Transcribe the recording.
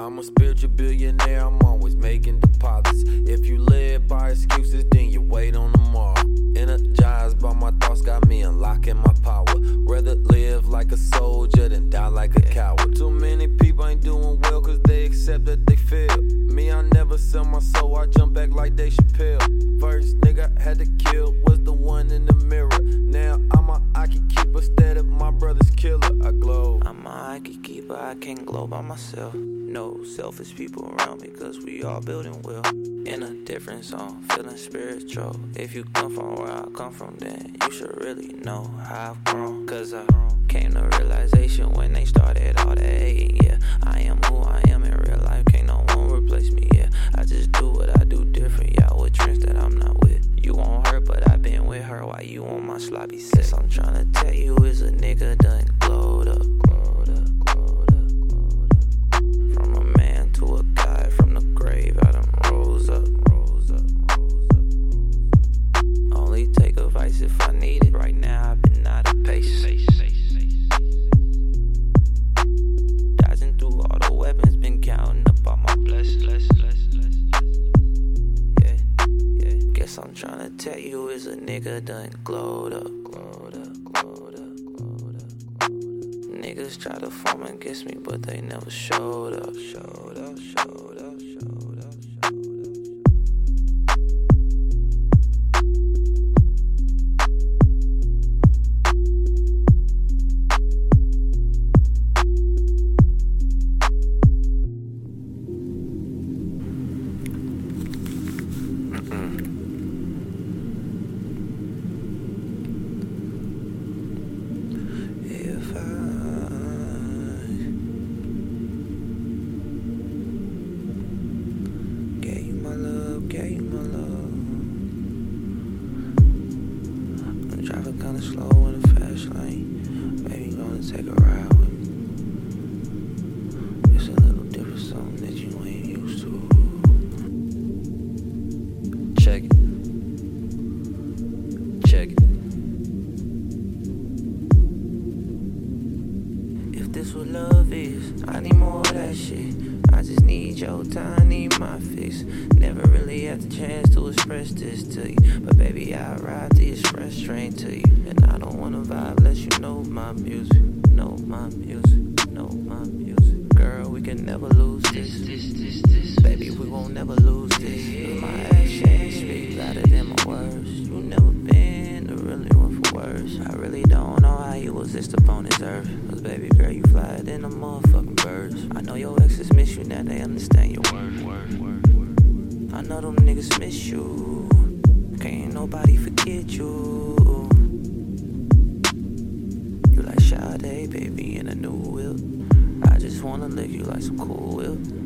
I'm a spiritual billionaire, I'm always making deposits. If you live by excuses, then you wait on tomorrow. Energized by my thoughts, got me unlocking my power. Rather live like a soldier than die like a coward. Too many people ain't doing well cause they accept that they fail. Me, I never sell my soul, I jump back like Dave Chappelle. First nigga had to kill can't glow by myself. No selfish people around me, cause we all building well. In a different zone, feeling spiritual. If you come from where I come from, then you should really know how I've grown. Cause I came to realization when they started all that hating. Yeah, I am who I am take if I need it. Right now, I've been out of pace. Dodging through all the weapons, been counting up all my blessings. bless, bless, bless, bless. Yeah, yeah. Guess I'm tryna tell you, is a nigga done glowed up, glowed up, glowed up, glowed up. Niggas try to form against me, but they never showed up, showed up, showed up, slow in a fast lane. Baby, gonna take a ride This what love is, I need more of that shit. I just need your time, need my fix. Never really had the chance to express this to you. But baby, I ride the express train to you. And I don't wanna vibe unless you know my music. Know my music, know my music. Girl, we can never lose this. this, this, this baby, we won't never lose this. My actions speak louder than my words. You never been the really one for words. I really don't know how you exist upon this earth. Baby girl, you flyer than the motherfucking birds. I know your exes miss you, now they understand your word. I know them niggas miss you. Can't nobody forget you. You like Sade, baby, in a new whip. I just wanna lick you like some cool whip.